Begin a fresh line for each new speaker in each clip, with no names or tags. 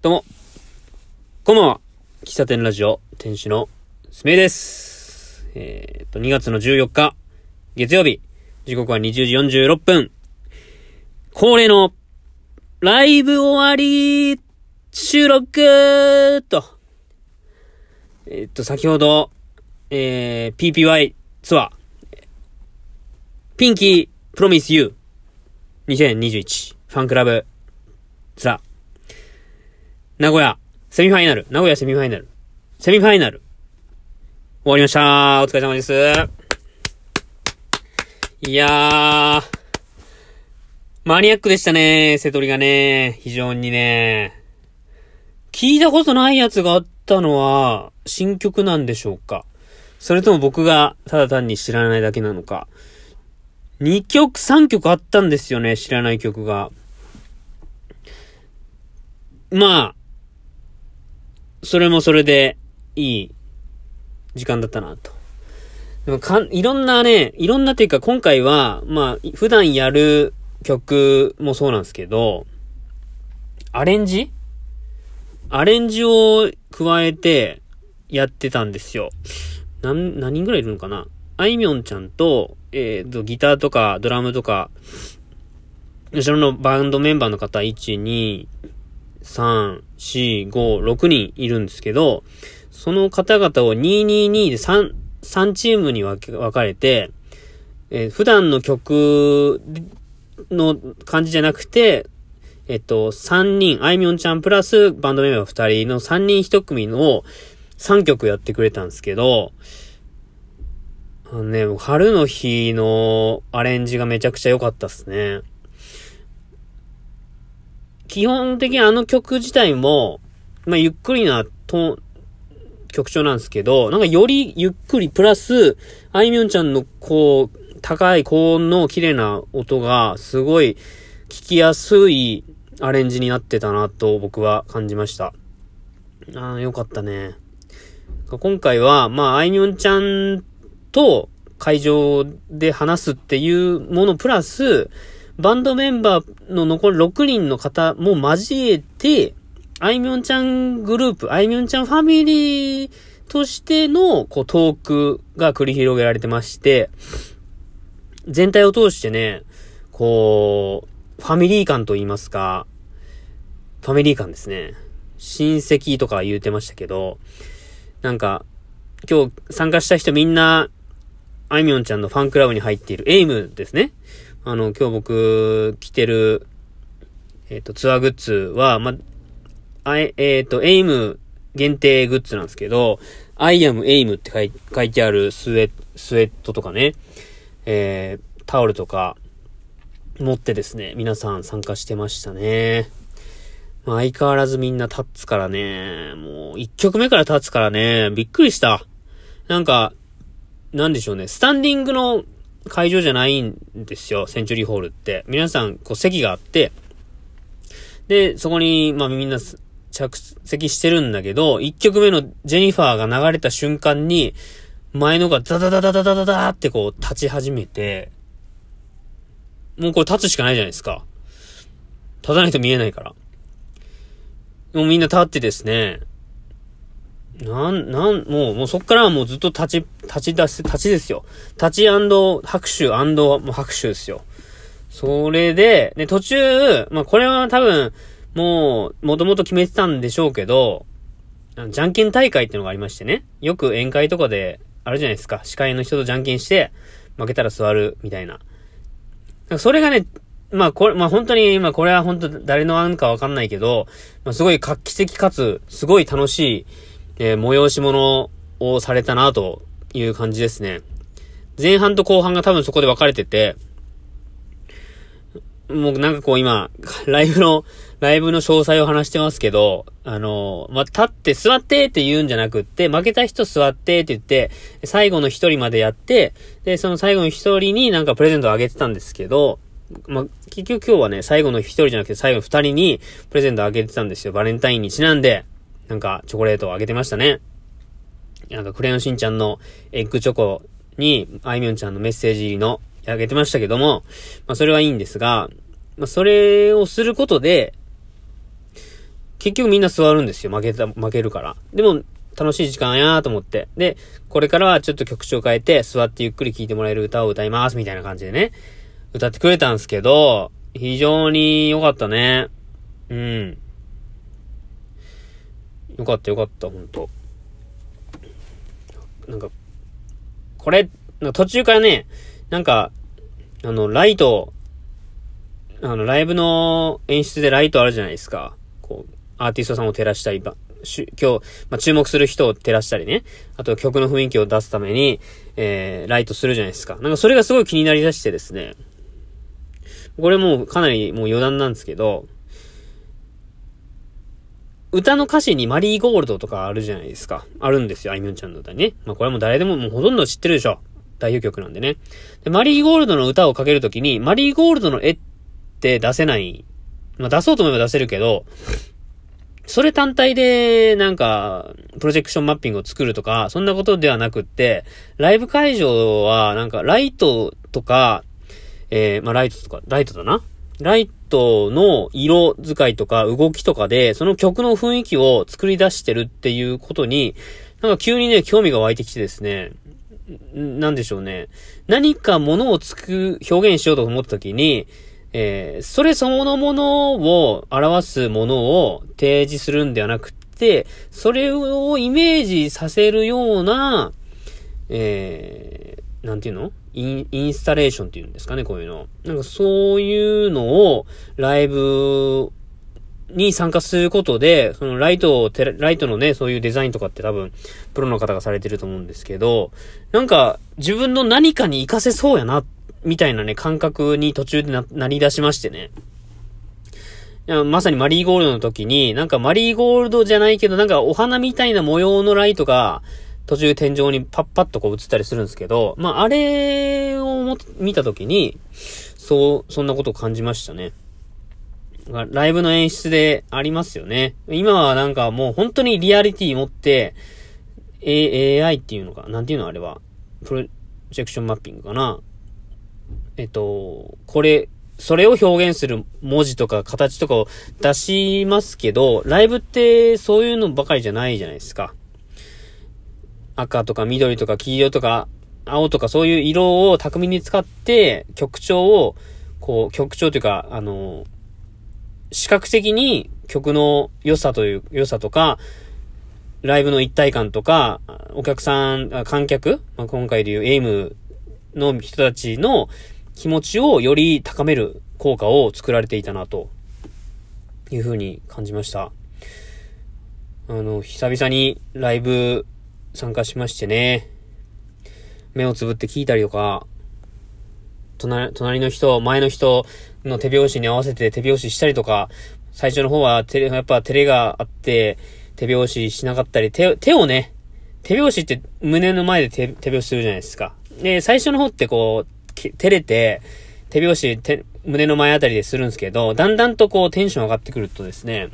どうも。こんばんは。喫茶店ラジオ、店主のすめです。えー、っと、2月の14日、月曜日、時刻は20時46分。恒例の、ライブ終わり、収録と。えー、っと、先ほど、えー、PPY ツアー、ピンキープロミスユー2021ファンクラブツアー、名古屋、セミファイナル。名古屋セミファイナル。セミファイナル。終わりましたお疲れ様です。いやー、マニアックでしたね、瀬戸りがね、非常にね。聞いたことないやつがあったのは、新曲なんでしょうかそれとも僕がただ単に知らないだけなのか。2曲、3曲あったんですよね、知らない曲が。まあ、それもそれでいい時間だったなと。でもかん、いろんなね、いろんなっていうか今回は、まあ、普段やる曲もそうなんですけど、アレンジ？アレンジを加えてやってたんですよ。なん、何人ぐらいいるのかな？あいみょんちゃんと、えっ、ー、と、ギターとかドラムとか、後ろのバンドメンバーの方、1、2、3、4、5、6人いるんですけど、その方々を222で3、3チームに分かれて、えー、普段の曲の感じじゃなくて、えっと、3人、あいみょんちゃんプラスバンドメンバー2人の3人1組の3曲やってくれたんですけど、あのね、春の日のアレンジがめちゃくちゃ良かったっすね。基本的にあの曲自体も、まあ、ゆっくりなト曲調なんですけど、なんかよりゆっくりプラス、あいみょんちゃんのこう、高い高音の綺麗な音が、すごい聞きやすいアレンジになってたなと僕は感じました。ああ、よかったね。今回は、まあ、あいみょんちゃんと会場で話すっていうものプラス、バンドメンバーの残り6人の方も交えて、あいみょんちゃんグループ、あいみょんちゃんファミリーとしての、こう、トークが繰り広げられてまして、全体を通してね、こう、ファミリー感と言いますか、ファミリー感ですね。親戚とか言うてましたけど、なんか、今日参加した人みんな、あいみょんちゃんのファンクラブに入っている AIM ですね。あの、今日僕着てる、えっ、ー、と、ツアーグッズは、ま、あえ、えっ、ー、と、 AIM 限定グッズなんですけど、I am aim って書い書いてあるスウェスウェットとかね、えー、タオルとか持ってですね、皆さん参加してましたね。まあ、相変わらずみんな立つからね、もう一曲目から立つからね、びっくりした。なんか、なんでしょうね、スタンディングの会場じゃないんですよ、センチュリーホールって。皆さん、こう、席があって、で、そこに、まあみんな着席してるんだけど、1曲目のジェニファーが流れた瞬間に、前のがダダダダダダダダってこう立ち始めて、もうこれ立つしかないじゃないですか。立たないと見えないから。もうみんな立ってですね、なん、なん、もう、もうそっからはもうずっと立ち、立ち出す、立ちですよ。立ち拍手もう拍手ですよ。それで、で、途中、まあ、これは多分、もう、もともと決めてたんでしょうけど、じゃんけん大会ってのがありましてね。よく宴会とかで、あるじゃないですか。司会の人とじゃんけんして、負けたら座る、みたいな。それがね、まあこれ、まあ本当に、まあこれは本当誰の案かわかんないけど、まあすごい画期的かつ、すごい楽しい、えー、催し物をされたなという感じですね。前半と後半が多分そこで分かれてて、もうなんかこう今、ライブの、ライブの詳細を話してますけど、あの、まあ、立って座ってって言うんじゃなくって、負けた人座ってって言って、最後の一人までやって、で、その最後の一人になんかプレゼントをあげてたんですけど、まあ、結局今日はね、最後の一人じゃなくて最後の二人にプレゼントをあげてたんですよ。バレンタインにちなんで。なんか、チョコレートをあげてましたね。なんか、クレヨンしんちゃんのエッグチョコに、あいみょんちゃんのメッセージ入りの、あげてましたけども、まあ、それはいいんですが、まあ、それをすることで、結局みんな座るんですよ。負けた、負けるから。でも、楽しい時間やーと思って。で、これからはちょっと曲調変えて、座ってゆっくり聴いてもらえる歌を歌います、みたいな感じでね、歌ってくれたんですけど、非常に良かったね。うん。よかったよかった、ほんと。なんか、これ、途中からね、なんか、あの、ライト、あの、ライブの演出でライトあるじゃないですか。こう、アーティストさんを照らしたり、今日、まあ、注目する人を照らしたりね。あと曲の雰囲気を出すために、えー、ライトするじゃないですか。なんかそれがすごい気になりだしてですね。これもうかなりもう余談なんですけど、歌の歌詞にマリーゴールドとかあるじゃないですか。あるんですよ、あいみょんちゃんの歌にね。まあこれも誰でももうほとんど知ってるでしょ。代表曲なんでね。で、マリーゴールドの歌をかけるときに、マリーゴールドの絵って出せない。まあ出そうと思えば出せるけど、それ単体で、なんか、プロジェクションマッピングを作るとか、そんなことではなくって、ライブ会場は、なんか、ライトとか、えー、まあ、ライトとか、ライトだな。ライトの色使いとか動きとかで、その曲の雰囲気を作り出してるっていうことに、なんか急にね、興味が湧いてきてですね、なんでしょうね。何かものをつく、表現しようと思った時に、えー、それそのものを表すものを提示するんではなくて、それをイメージさせるような、えー、なんていうの？イン、インスタレーションっていうんですかね、こういうの。なんかそういうのをライブに参加することで、そのライトを、ライトのね、そういうデザインとかって多分、プロの方がされてると思うんですけど、なんか自分の何かに活かせそうやな、みたいなね、感覚に途中でな、なり出しましてね。まさにマリーゴールドの時に、なんかマリーゴールドじゃないけど、なんかお花みたいな模様のライトが、途中天井にパッパッとこう映ったりするんですけど、まあ、あれを見た時に、そう、そんなことを感じましたね。ライブの演出でありますよね。今はなんかもう本当にリアリティ持って、A、AI っていうのか、なんていうのあれは。プロジェクションマッピングかな。えっと、これ、それを表現する文字とか形とかを出しますけど、ライブってそういうのばかりじゃないじゃないですか。赤とか緑とか黄色とか青とかそういう色を巧みに使って曲調を、こう、曲調というか、あの、視覚的に曲の良さという、良さとか、ライブの一体感とか、お客さん、観客、まあ、今回でいうエイムの人たちの気持ちをより高める効果を作られていたなというふうに感じました。あの、久々にライブ参加しましてね、目をつぶって聞いたりとか、隣、隣の人、前の人の手拍子に合わせて手拍子したりとか、最初の方は手、やっぱ照れがあって、手拍子しなかったり、手、手をね、手拍子って胸の前で手手拍子するじゃないですか。で、最初の方ってこう、照れて、手拍子、手、胸の前あたりでするんですけど、だんだんとこうテンション上がってくるとですね、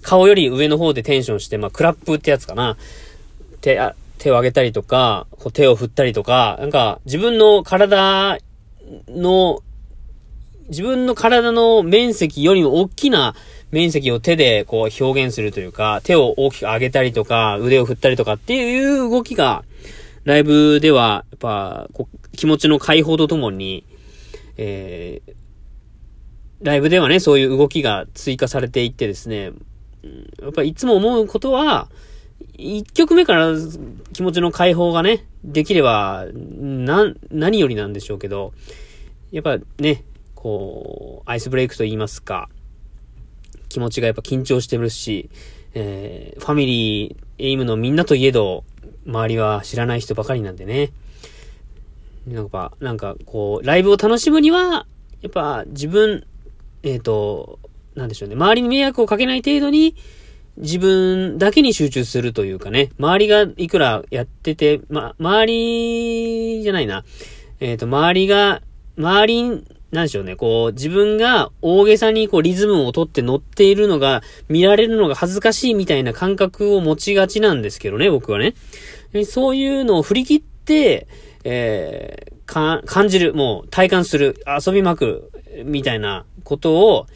顔より上の方でテンションして、まあ、クラップってやつかな。手、あ手を上げたりとか、こう手を振ったりとか、なんか自分の体の、自分の体の面積よりも大きな面積を手でこう表現するというか、手を大きく上げたりとか、腕を振ったりとかっていう動きが、ライブでは、やっぱ、気持ちの解放とともに、えー、ライブではね、そういう動きが追加されていってですね、やっぱいつも思うことは、一曲目から気持ちの解放がね、できれば、な、何よりなんでしょうけど、やっぱね、こう、アイスブレイクと言いますか、気持ちがやっぱ緊張してるし、えー、ファミリー、エイムのみんなといえど、周りは知らない人ばかりなんでね。なんか、なんか、こう、ライブを楽しむには、やっぱ自分、えっ、ー、と、なんでしょうね。周りに迷惑をかけない程度に、自分だけに集中するというかね、周りがいくらやってて、ま、周りじゃないな。えっ、ー、と、周りが、周り、なんでしょうね、こう、自分が大げさにこうリズムをとって乗っているのが、見られるのが恥ずかしいみたいな感覚を持ちがちなんですけどね、僕はね。そういうのを振り切って、えー、か、感じる、もう体感する、遊びまくる、みたいなことを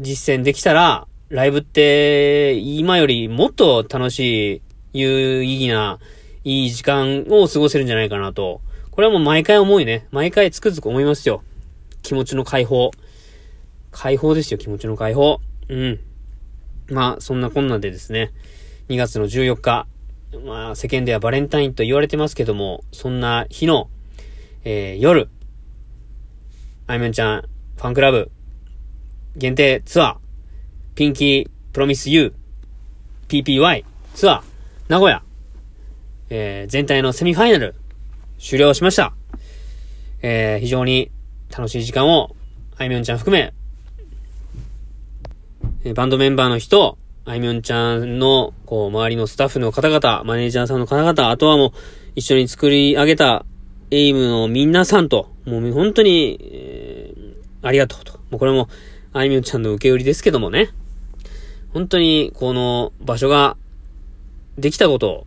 実践できたら、ライブって、今よりもっと楽しい、有意義な、いい時間を過ごせるんじゃないかなと。これはもう毎回思いね。毎回つくづく思いますよ。気持ちの解放。解放ですよ、気持ちの解放。うん。まあ、そんなこんなでですね、2月の14日、まあ、世間ではバレンタインと言われてますけども、そんな日の、えー、夜、あいみょんちゃん、ファンクラブ、限定ツアー、ピンキープロミス U、PPY ツアー、名古屋、えー、全体のセミファイナル、終了しました。えー、非常に楽しい時間を、あいみょんちゃん含め、えバンドメンバーの人、あいみょんちゃんの、こう、周りのスタッフの方々、マネージャーさんの方々、あとはもう、一緒に作り上げた、エイムの皆さんと、もう本当に、えー、ありがとうと。もうこれも、あいみょんちゃんの受け売りですけどもね。本当に、この場所が、できたことを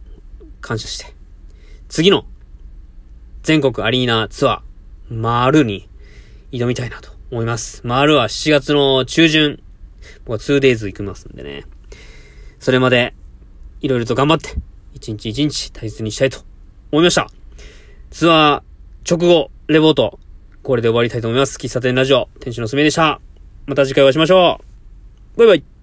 感謝して、次の、全国アリーナツアー、マールに挑みたいなと思います。マールは7月の中旬、僕は 2days 行きますんでね。それまで、いろいろと頑張って、一日一日大切にしたいと思いました。ツアー直後、レポート、これで終わりたいと思います。喫茶店ラジオ、店主のすめでした。また次回お会いしましょう。バイバイ。